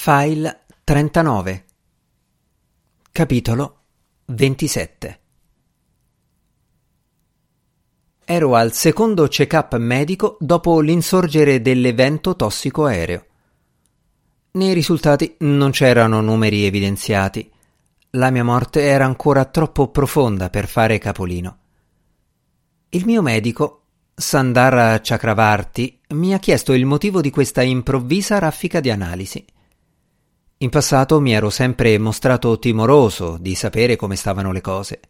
File 39 Capitolo 27 Ero al secondo check-up medico dopo l'insorgere dell'evento tossico aereo. Nei risultati non c'erano numeri evidenziati. La mia morte era ancora troppo profonda per fare capolino. Il mio medico, Sandara Chakravarti, mi ha chiesto il motivo di questa improvvisa raffica di analisi. In passato mi ero sempre mostrato timoroso di sapere come stavano le cose.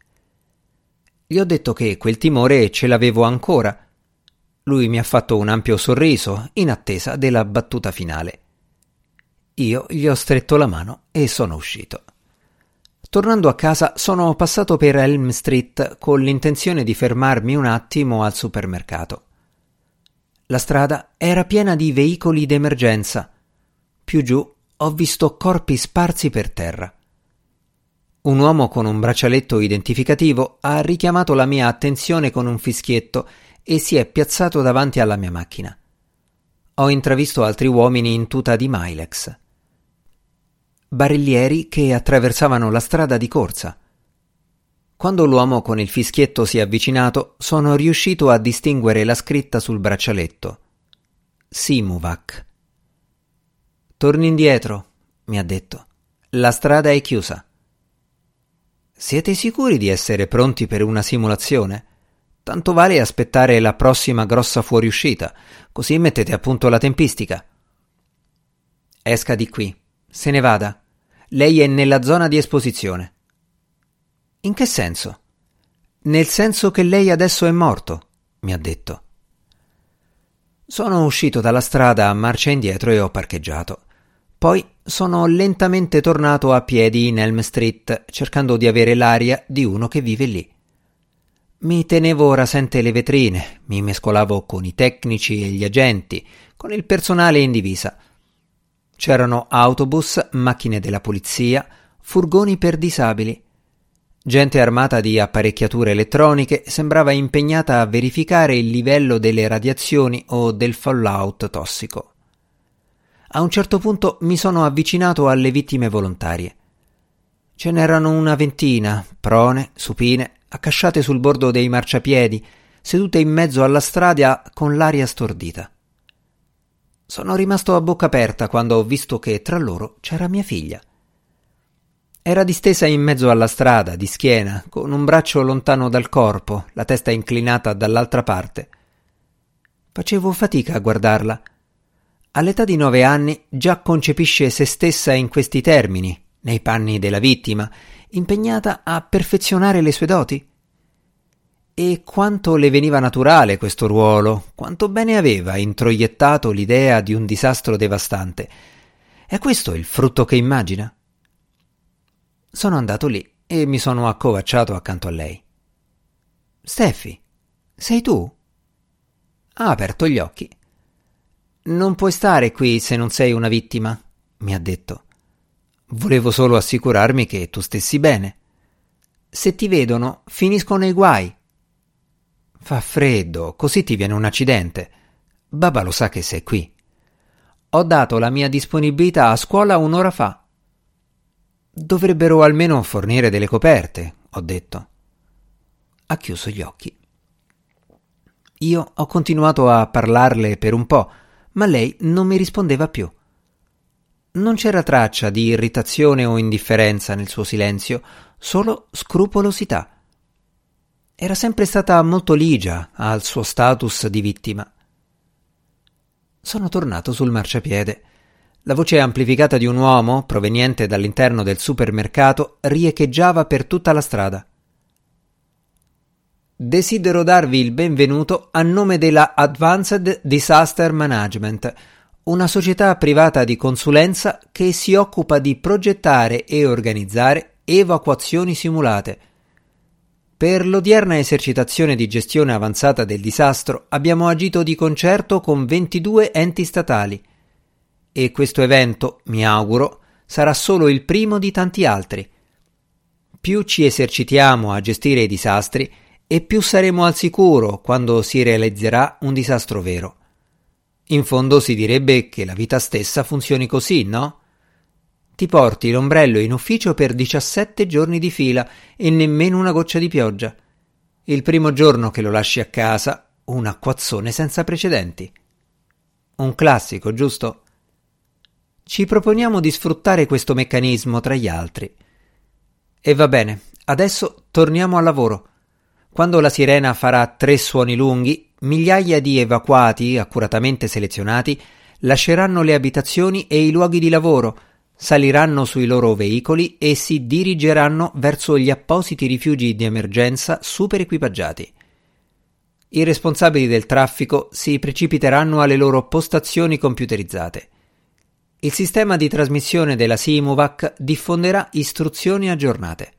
Gli ho detto che quel timore ce l'avevo ancora. Lui mi ha fatto un ampio sorriso in attesa della battuta finale. Io gli ho stretto la mano e sono uscito. Tornando a casa sono passato per Elm Street con l'intenzione di fermarmi un attimo al supermercato. La strada era piena di veicoli d'emergenza. Più giù ho visto corpi sparsi per terra. Un uomo con un braccialetto identificativo ha richiamato la mia attenzione con un fischietto e si è piazzato davanti alla mia macchina. Ho intravisto altri uomini in tuta di Milex. Barillieri che attraversavano la strada di corsa. Quando l'uomo con il fischietto si è avvicinato, sono riuscito a distinguere la scritta sul braccialetto. Simuvac. Torni indietro, mi ha detto. La strada è chiusa. Siete sicuri di essere pronti per una simulazione? Tanto vale aspettare la prossima grossa fuoriuscita, così mettete a punto la tempistica. Esca di qui. Se ne vada. Lei è nella zona di esposizione. In che senso? Nel senso che lei adesso è morto, mi ha detto. Sono uscito dalla strada a marcia indietro e ho parcheggiato. Poi sono lentamente tornato a piedi in Elm Street, cercando di avere l'aria di uno che vive lì. Mi tenevo rasente le vetrine, mi mescolavo con i tecnici e gli agenti, con il personale in divisa. C'erano autobus, macchine della polizia, furgoni per disabili. Gente armata di apparecchiature elettroniche sembrava impegnata a verificare il livello delle radiazioni o del fallout tossico. A un certo punto mi sono avvicinato alle vittime volontarie. Ce n'erano una ventina, prone, supine, accasciate sul bordo dei marciapiedi, sedute in mezzo alla strada con l'aria stordita. Sono rimasto a bocca aperta quando ho visto che tra loro c'era mia figlia. Era distesa in mezzo alla strada, di schiena, con un braccio lontano dal corpo, la testa inclinata dall'altra parte. Facevo fatica a guardarla all'età di nove anni già concepisce se stessa in questi termini, nei panni della vittima, impegnata a perfezionare le sue doti? E quanto le veniva naturale questo ruolo, quanto bene aveva introiettato l'idea di un disastro devastante. È questo il frutto che immagina? Sono andato lì e mi sono accovacciato accanto a lei. Steffi, sei tu? Ha aperto gli occhi. Non puoi stare qui se non sei una vittima, mi ha detto. Volevo solo assicurarmi che tu stessi bene. Se ti vedono, finisco nei guai. Fa freddo, così ti viene un accidente. Baba lo sa che sei qui. Ho dato la mia disponibilità a scuola un'ora fa. Dovrebbero almeno fornire delle coperte, ho detto. Ha chiuso gli occhi. Io ho continuato a parlarle per un po', ma lei non mi rispondeva più. Non c'era traccia di irritazione o indifferenza nel suo silenzio, solo scrupolosità. Era sempre stata molto ligia al suo status di vittima. Sono tornato sul marciapiede. La voce amplificata di un uomo, proveniente dall'interno del supermercato, riecheggiava per tutta la strada. Desidero darvi il benvenuto a nome della Advanced Disaster Management, una società privata di consulenza che si occupa di progettare e organizzare evacuazioni simulate. Per l'odierna esercitazione di gestione avanzata del disastro abbiamo agito di concerto con 22 enti statali e questo evento, mi auguro, sarà solo il primo di tanti altri. Più ci esercitiamo a gestire i disastri, e più saremo al sicuro quando si realizzerà un disastro vero. In fondo si direbbe che la vita stessa funzioni così, no? ti porti l'ombrello in ufficio per 17 giorni di fila e nemmeno una goccia di pioggia. Il primo giorno che lo lasci a casa, un acquazzone senza precedenti. Un classico, giusto? Ci proponiamo di sfruttare questo meccanismo tra gli altri. E va bene, adesso torniamo al lavoro. Quando la sirena farà tre suoni lunghi, migliaia di evacuati, accuratamente selezionati, lasceranno le abitazioni e i luoghi di lavoro, saliranno sui loro veicoli e si dirigeranno verso gli appositi rifugi di emergenza super equipaggiati. I responsabili del traffico si precipiteranno alle loro postazioni computerizzate. Il sistema di trasmissione della Simuvac diffonderà istruzioni aggiornate.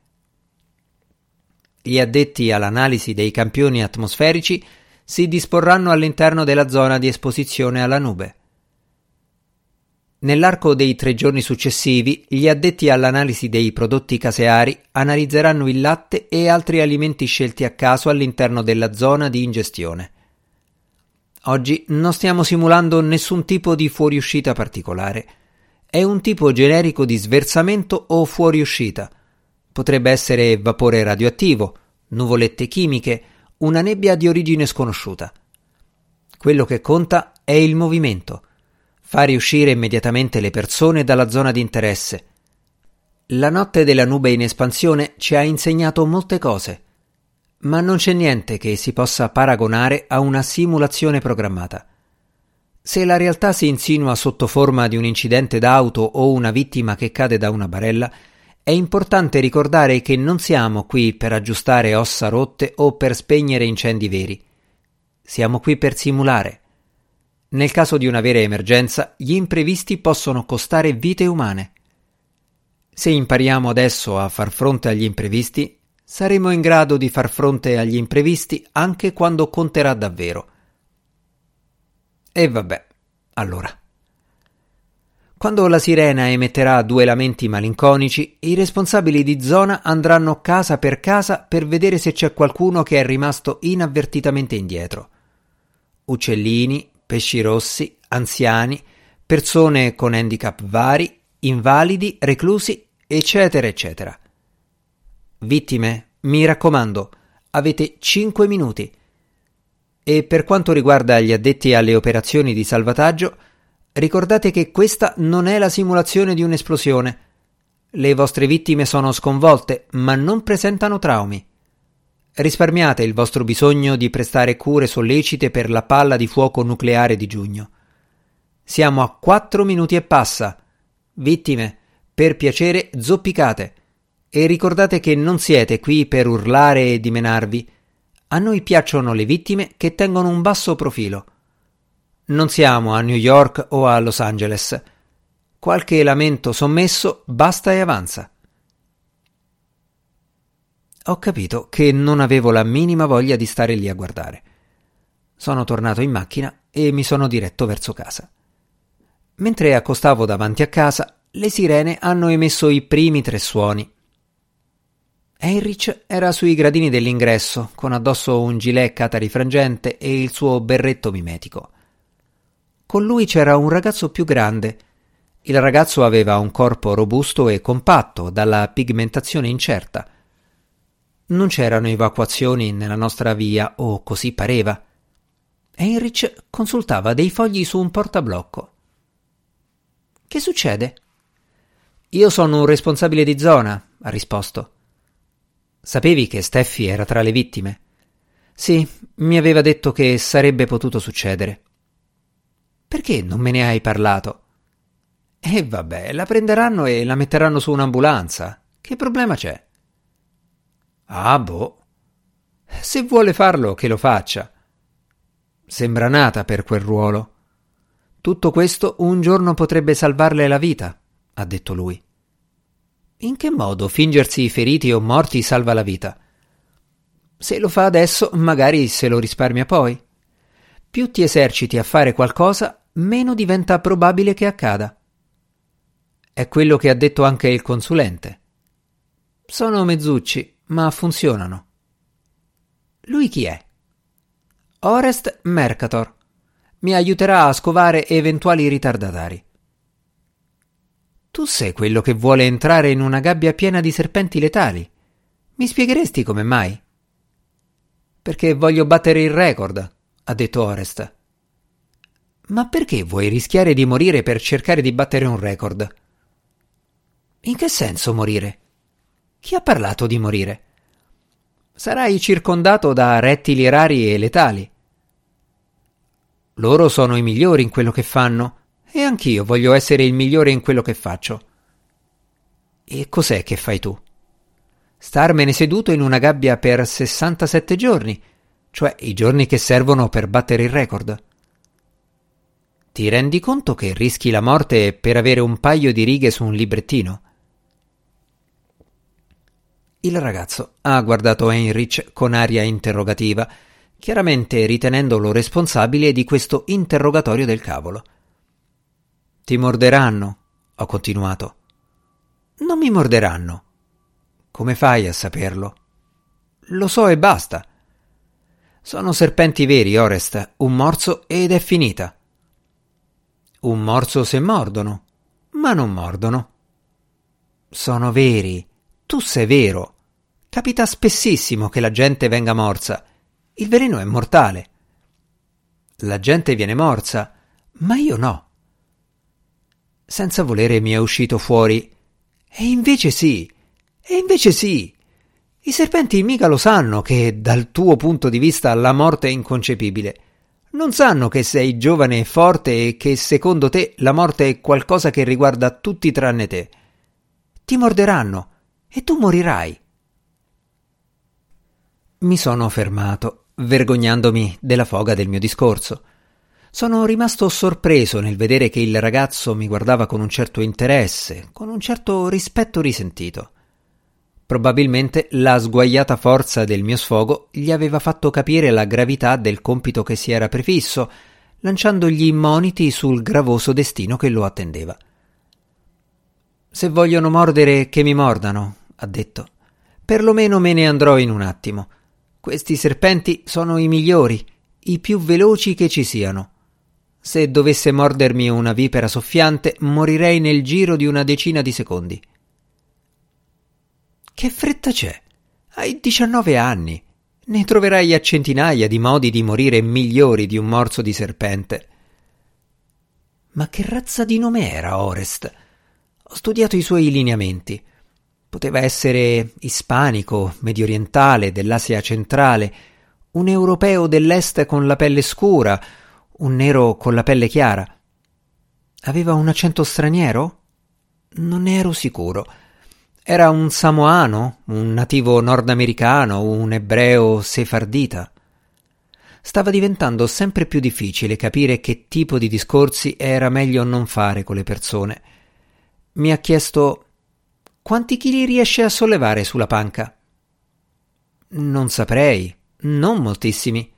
Gli addetti all'analisi dei campioni atmosferici si disporranno all'interno della zona di esposizione alla nube. Nell'arco dei tre giorni successivi, gli addetti all'analisi dei prodotti caseari analizzeranno il latte e altri alimenti scelti a caso all'interno della zona di ingestione. Oggi non stiamo simulando nessun tipo di fuoriuscita particolare. È un tipo generico di sversamento o fuoriuscita. Potrebbe essere vapore radioattivo, nuvolette chimiche, una nebbia di origine sconosciuta. Quello che conta è il movimento fare uscire immediatamente le persone dalla zona di interesse. La notte della nube in espansione ci ha insegnato molte cose, ma non c'è niente che si possa paragonare a una simulazione programmata. Se la realtà si insinua sotto forma di un incidente d'auto o una vittima che cade da una barella, è importante ricordare che non siamo qui per aggiustare ossa rotte o per spegnere incendi veri. Siamo qui per simulare. Nel caso di una vera emergenza, gli imprevisti possono costare vite umane. Se impariamo adesso a far fronte agli imprevisti, saremo in grado di far fronte agli imprevisti anche quando conterà davvero. E vabbè, allora. Quando la sirena emetterà due lamenti malinconici, i responsabili di zona andranno casa per casa per vedere se c'è qualcuno che è rimasto inavvertitamente indietro. Uccellini, pesci rossi, anziani, persone con handicap vari, invalidi, reclusi, eccetera, eccetera. Vittime, mi raccomando, avete 5 minuti. E per quanto riguarda gli addetti alle operazioni di salvataggio, ricordate che questa non è la simulazione di un'esplosione. Le vostre vittime sono sconvolte, ma non presentano traumi. Risparmiate il vostro bisogno di prestare cure sollecite per la palla di fuoco nucleare di giugno. Siamo a quattro minuti e passa. Vittime, per piacere zoppicate. E ricordate che non siete qui per urlare e dimenarvi. A noi piacciono le vittime che tengono un basso profilo. Non siamo a New York o a Los Angeles. Qualche lamento sommesso basta e avanza ho capito che non avevo la minima voglia di stare lì a guardare. Sono tornato in macchina e mi sono diretto verso casa. Mentre accostavo davanti a casa, le sirene hanno emesso i primi tre suoni. Heinrich era sui gradini dell'ingresso, con addosso un gilet catarifrangente e il suo berretto mimetico. Con lui c'era un ragazzo più grande. Il ragazzo aveva un corpo robusto e compatto, dalla pigmentazione incerta non c'erano evacuazioni nella nostra via, o così pareva. Heinrich consultava dei fogli su un portablocco. Che succede? Io sono un responsabile di zona, ha risposto. Sapevi che Steffi era tra le vittime? Sì, mi aveva detto che sarebbe potuto succedere. Perché non me ne hai parlato? E vabbè, la prenderanno e la metteranno su un'ambulanza. Che problema c'è? Ah, boh. Se vuole farlo, che lo faccia. Sembra nata per quel ruolo. Tutto questo un giorno potrebbe salvarle la vita, ha detto lui. In che modo fingersi feriti o morti salva la vita? Se lo fa adesso, magari se lo risparmia poi. Più ti eserciti a fare qualcosa, meno diventa probabile che accada. È quello che ha detto anche il consulente. Sono mezzucci, ma funzionano. Lui chi è? Orest Mercator. Mi aiuterà a scovare eventuali ritardatari. Tu sei quello che vuole entrare in una gabbia piena di serpenti letali. Mi spiegheresti come mai? Perché voglio battere il record, ha detto Orest. Ma perché vuoi rischiare di morire per cercare di battere un record? In che senso morire? Chi ha parlato di morire? Sarai circondato da rettili rari e letali. Loro sono i migliori in quello che fanno e anch'io voglio essere il migliore in quello che faccio. E cos'è che fai tu? Starmene seduto in una gabbia per 67 giorni, cioè i giorni che servono per battere il record. Ti rendi conto che rischi la morte per avere un paio di righe su un librettino? Il ragazzo ha guardato Heinrich con aria interrogativa, chiaramente ritenendolo responsabile di questo interrogatorio del cavolo. Ti morderanno, ho continuato. Non mi morderanno. Come fai a saperlo? Lo so e basta. Sono serpenti veri, Orest, un morso ed è finita. Un morso se mordono, ma non mordono. Sono veri. Tu sei vero. Capita spessissimo che la gente venga morsa. Il veleno è mortale. La gente viene morsa, ma io no. Senza volere mi è uscito fuori. E invece sì. E invece sì. I serpenti mica lo sanno che dal tuo punto di vista la morte è inconcepibile. Non sanno che sei giovane e forte e che secondo te la morte è qualcosa che riguarda tutti tranne te. Ti morderanno e tu morirai. Mi sono fermato, vergognandomi della foga del mio discorso. Sono rimasto sorpreso nel vedere che il ragazzo mi guardava con un certo interesse, con un certo rispetto risentito. Probabilmente la sguaiata forza del mio sfogo gli aveva fatto capire la gravità del compito che si era prefisso, lanciandogli immoniti sul gravoso destino che lo attendeva. Se vogliono mordere, che mi mordano, ha detto. Perlomeno me ne andrò in un attimo. Questi serpenti sono i migliori, i più veloci che ci siano. Se dovesse mordermi una vipera soffiante, morirei nel giro di una decina di secondi. Che fretta c'è? Hai 19 anni. Ne troverai a centinaia di modi di morire migliori di un morso di serpente. Ma che razza di nome era Orest? Ho studiato i suoi lineamenti. Poteva essere ispanico, mediorientale, dell'Asia centrale, un europeo dell'est con la pelle scura, un nero con la pelle chiara. Aveva un accento straniero? Non ne ero sicuro. Era un samoano, un nativo nordamericano, un ebreo sefardita. Stava diventando sempre più difficile capire che tipo di discorsi era meglio non fare con le persone. Mi ha chiesto quanti chili riesce a sollevare sulla panca? Non saprei, non moltissimi.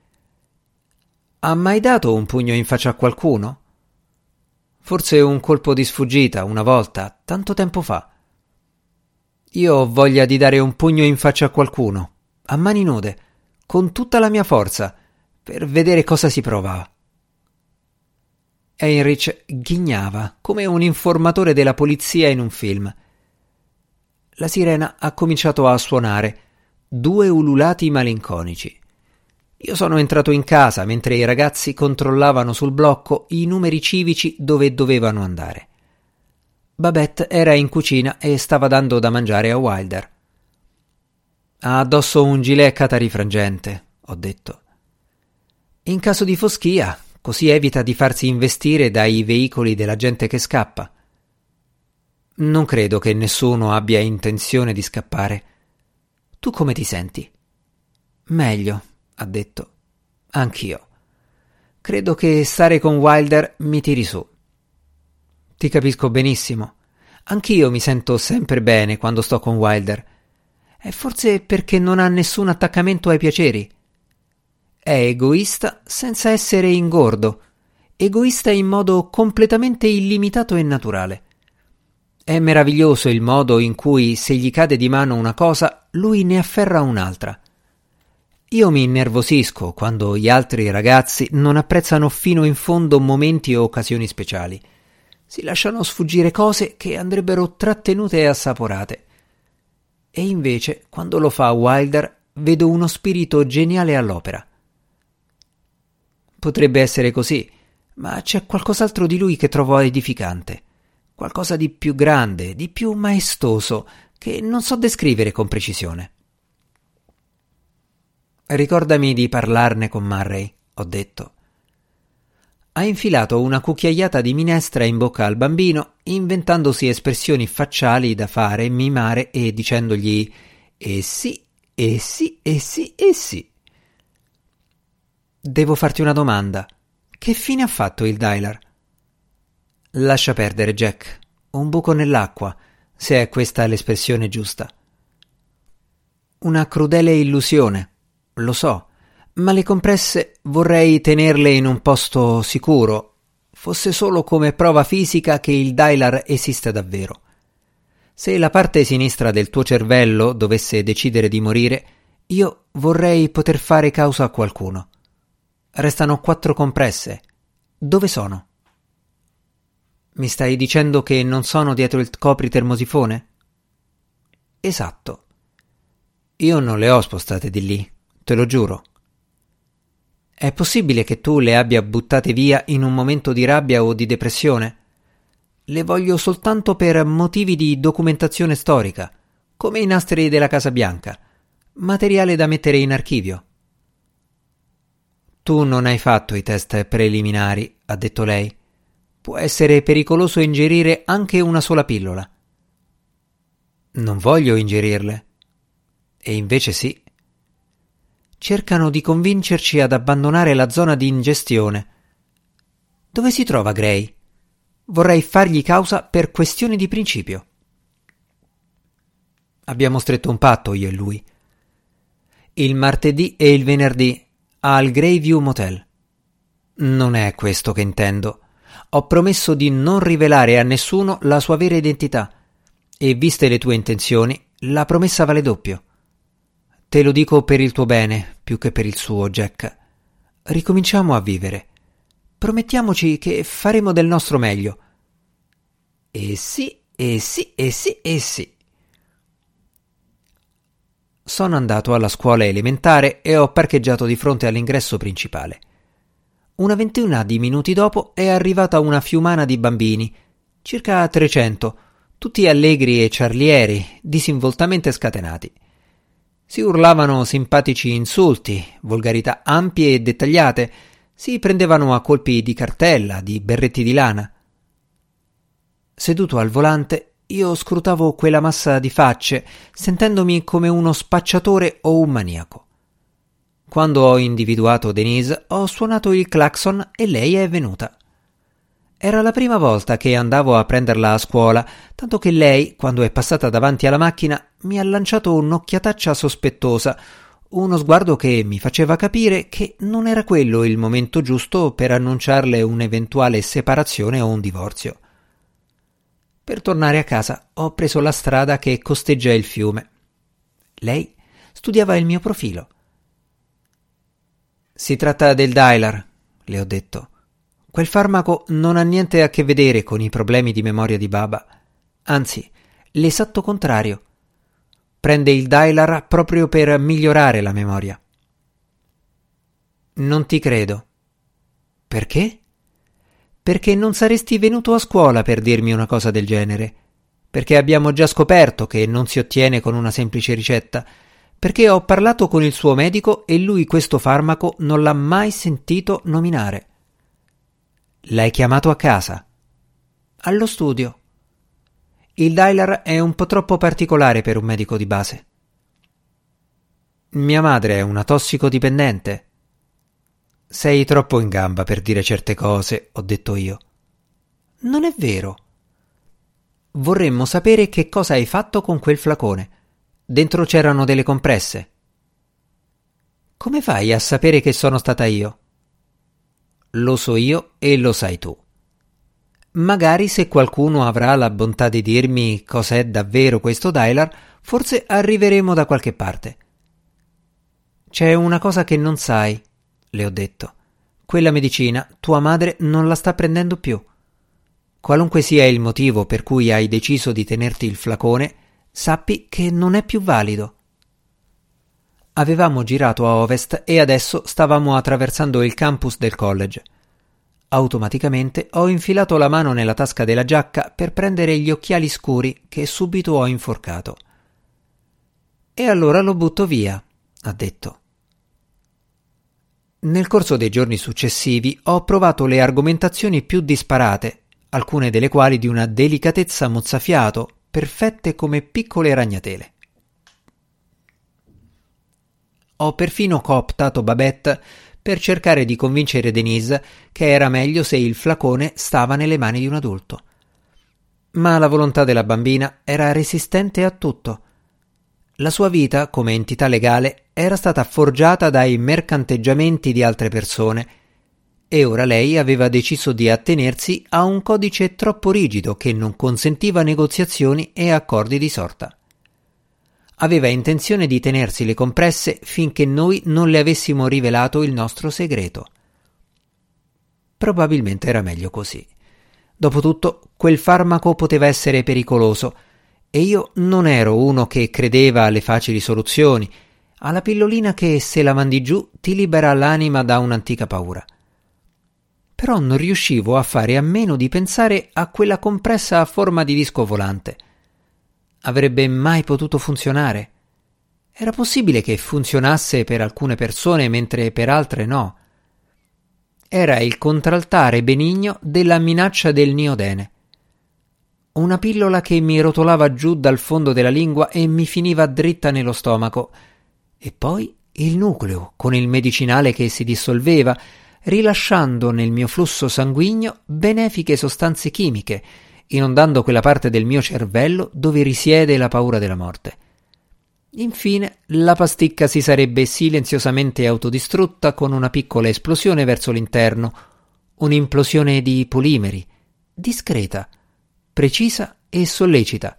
Ha mai dato un pugno in faccia a qualcuno? Forse un colpo di sfuggita una volta, tanto tempo fa. Io ho voglia di dare un pugno in faccia a qualcuno, a mani nude, con tutta la mia forza, per vedere cosa si prova. Heinrich ghignava come un informatore della polizia in un film. La sirena ha cominciato a suonare, due ululati malinconici. Io sono entrato in casa mentre i ragazzi controllavano sul blocco i numeri civici dove dovevano andare. Babette era in cucina e stava dando da mangiare a Wilder. Ha addosso un gilet catarifrangente, ho detto. In caso di foschia, così evita di farsi investire dai veicoli della gente che scappa. Non credo che nessuno abbia intenzione di scappare. Tu come ti senti? Meglio, ha detto. Anch'io. Credo che stare con Wilder mi tiri su. Ti capisco benissimo. Anch'io mi sento sempre bene quando sto con Wilder. È forse perché non ha nessun attaccamento ai piaceri. È egoista senza essere ingordo, egoista in modo completamente illimitato e naturale. È meraviglioso il modo in cui, se gli cade di mano una cosa, lui ne afferra un'altra. Io mi innervosisco quando gli altri ragazzi non apprezzano fino in fondo momenti o occasioni speciali. Si lasciano sfuggire cose che andrebbero trattenute e assaporate. E invece, quando lo fa Wilder, vedo uno spirito geniale all'opera. Potrebbe essere così, ma c'è qualcos'altro di lui che trovo edificante, qualcosa di più grande, di più maestoso, che non so descrivere con precisione. Ricordami di parlarne con Murray, ho detto. Ha infilato una cucchiaiata di minestra in bocca al bambino, inventandosi espressioni facciali da fare, mimare e dicendogli e sì, e sì, e sì, e sì. Devo farti una domanda. Che fine ha fatto il dialer? Lascia perdere, Jack. Un buco nell'acqua, se è questa l'espressione giusta. Una crudele illusione, lo so, ma le compresse vorrei tenerle in un posto sicuro, fosse solo come prova fisica che il dialer esiste davvero. Se la parte sinistra del tuo cervello dovesse decidere di morire, io vorrei poter fare causa a qualcuno. Restano quattro compresse. Dove sono? Mi stai dicendo che non sono dietro il copri-termosifone? Esatto. Io non le ho spostate di lì, te lo giuro. È possibile che tu le abbia buttate via in un momento di rabbia o di depressione? Le voglio soltanto per motivi di documentazione storica, come i nastri della Casa Bianca, materiale da mettere in archivio. Tu non hai fatto i test preliminari, ha detto lei. Può essere pericoloso ingerire anche una sola pillola. Non voglio ingerirle. E invece sì. Cercano di convincerci ad abbandonare la zona di ingestione. Dove si trova Gray? Vorrei fargli causa per questioni di principio. Abbiamo stretto un patto io e lui. Il martedì e il venerdì al Greyview Motel. Non è questo che intendo. Ho promesso di non rivelare a nessuno la sua vera identità e viste le tue intenzioni, la promessa vale doppio. Te lo dico per il tuo bene, più che per il suo, Jack. Ricominciamo a vivere. Promettiamoci che faremo del nostro meglio. E sì, e sì, e sì, e sì. Sono andato alla scuola elementare e ho parcheggiato di fronte all'ingresso principale. Una ventina di minuti dopo è arrivata una fiumana di bambini, circa 300, tutti allegri e ciarlieri, disinvoltamente scatenati. Si urlavano simpatici insulti, volgarità ampie e dettagliate, si prendevano a colpi di cartella, di berretti di lana. Seduto al volante, io scrutavo quella massa di facce, sentendomi come uno spacciatore o un maniaco. Quando ho individuato Denise, ho suonato il clacson e lei è venuta. Era la prima volta che andavo a prenderla a scuola, tanto che lei, quando è passata davanti alla macchina, mi ha lanciato un'occhiataccia sospettosa, uno sguardo che mi faceva capire che non era quello il momento giusto per annunciarle un'eventuale separazione o un divorzio. Per tornare a casa ho preso la strada che costeggia il fiume. Lei studiava il mio profilo. Si tratta del Dylar, le ho detto. Quel farmaco non ha niente a che vedere con i problemi di memoria di Baba. Anzi, l'esatto contrario. Prende il Dylar proprio per migliorare la memoria. Non ti credo. Perché? perché non saresti venuto a scuola per dirmi una cosa del genere, perché abbiamo già scoperto che non si ottiene con una semplice ricetta, perché ho parlato con il suo medico e lui questo farmaco non l'ha mai sentito nominare. L'hai chiamato a casa? Allo studio. Il dialer è un po' troppo particolare per un medico di base. Mia madre è una tossicodipendente. Sei troppo in gamba per dire certe cose, ho detto io. Non è vero. Vorremmo sapere che cosa hai fatto con quel flacone. Dentro c'erano delle compresse. Come fai a sapere che sono stata io? Lo so io e lo sai tu. Magari se qualcuno avrà la bontà di dirmi cos'è davvero questo Dylar, forse arriveremo da qualche parte. C'è una cosa che non sai, le ho detto. Quella medicina tua madre non la sta prendendo più. Qualunque sia il motivo per cui hai deciso di tenerti il flacone, sappi che non è più valido. Avevamo girato a ovest e adesso stavamo attraversando il campus del college. Automaticamente ho infilato la mano nella tasca della giacca per prendere gli occhiali scuri che subito ho inforcato. E allora lo butto via, ha detto. Nel corso dei giorni successivi ho provato le argomentazioni più disparate, alcune delle quali di una delicatezza mozzafiato, perfette come piccole ragnatele. Ho perfino cooptato Babette per cercare di convincere Denise che era meglio se il flacone stava nelle mani di un adulto. Ma la volontà della bambina era resistente a tutto. La sua vita, come entità legale, era stata forgiata dai mercanteggiamenti di altre persone e ora lei aveva deciso di attenersi a un codice troppo rigido che non consentiva negoziazioni e accordi di sorta aveva intenzione di tenersi le compresse finché noi non le avessimo rivelato il nostro segreto. Probabilmente era meglio così. Dopotutto, quel farmaco poteva essere pericoloso e io non ero uno che credeva alle facili soluzioni, alla pillolina che, se la mandi giù, ti libera l'anima da un'antica paura. Però non riuscivo a fare a meno di pensare a quella compressa a forma di disco volante – avrebbe mai potuto funzionare? Era possibile che funzionasse per alcune persone mentre per altre no. Era il contraltare benigno della minaccia del niodene. Una pillola che mi rotolava giù dal fondo della lingua e mi finiva dritta nello stomaco. E poi il nucleo, con il medicinale che si dissolveva, rilasciando nel mio flusso sanguigno benefiche sostanze chimiche inondando quella parte del mio cervello dove risiede la paura della morte. Infine, la pasticca si sarebbe silenziosamente autodistrutta con una piccola esplosione verso l'interno, un'implosione di polimeri, discreta, precisa e sollecita,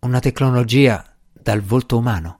una tecnologia dal volto umano.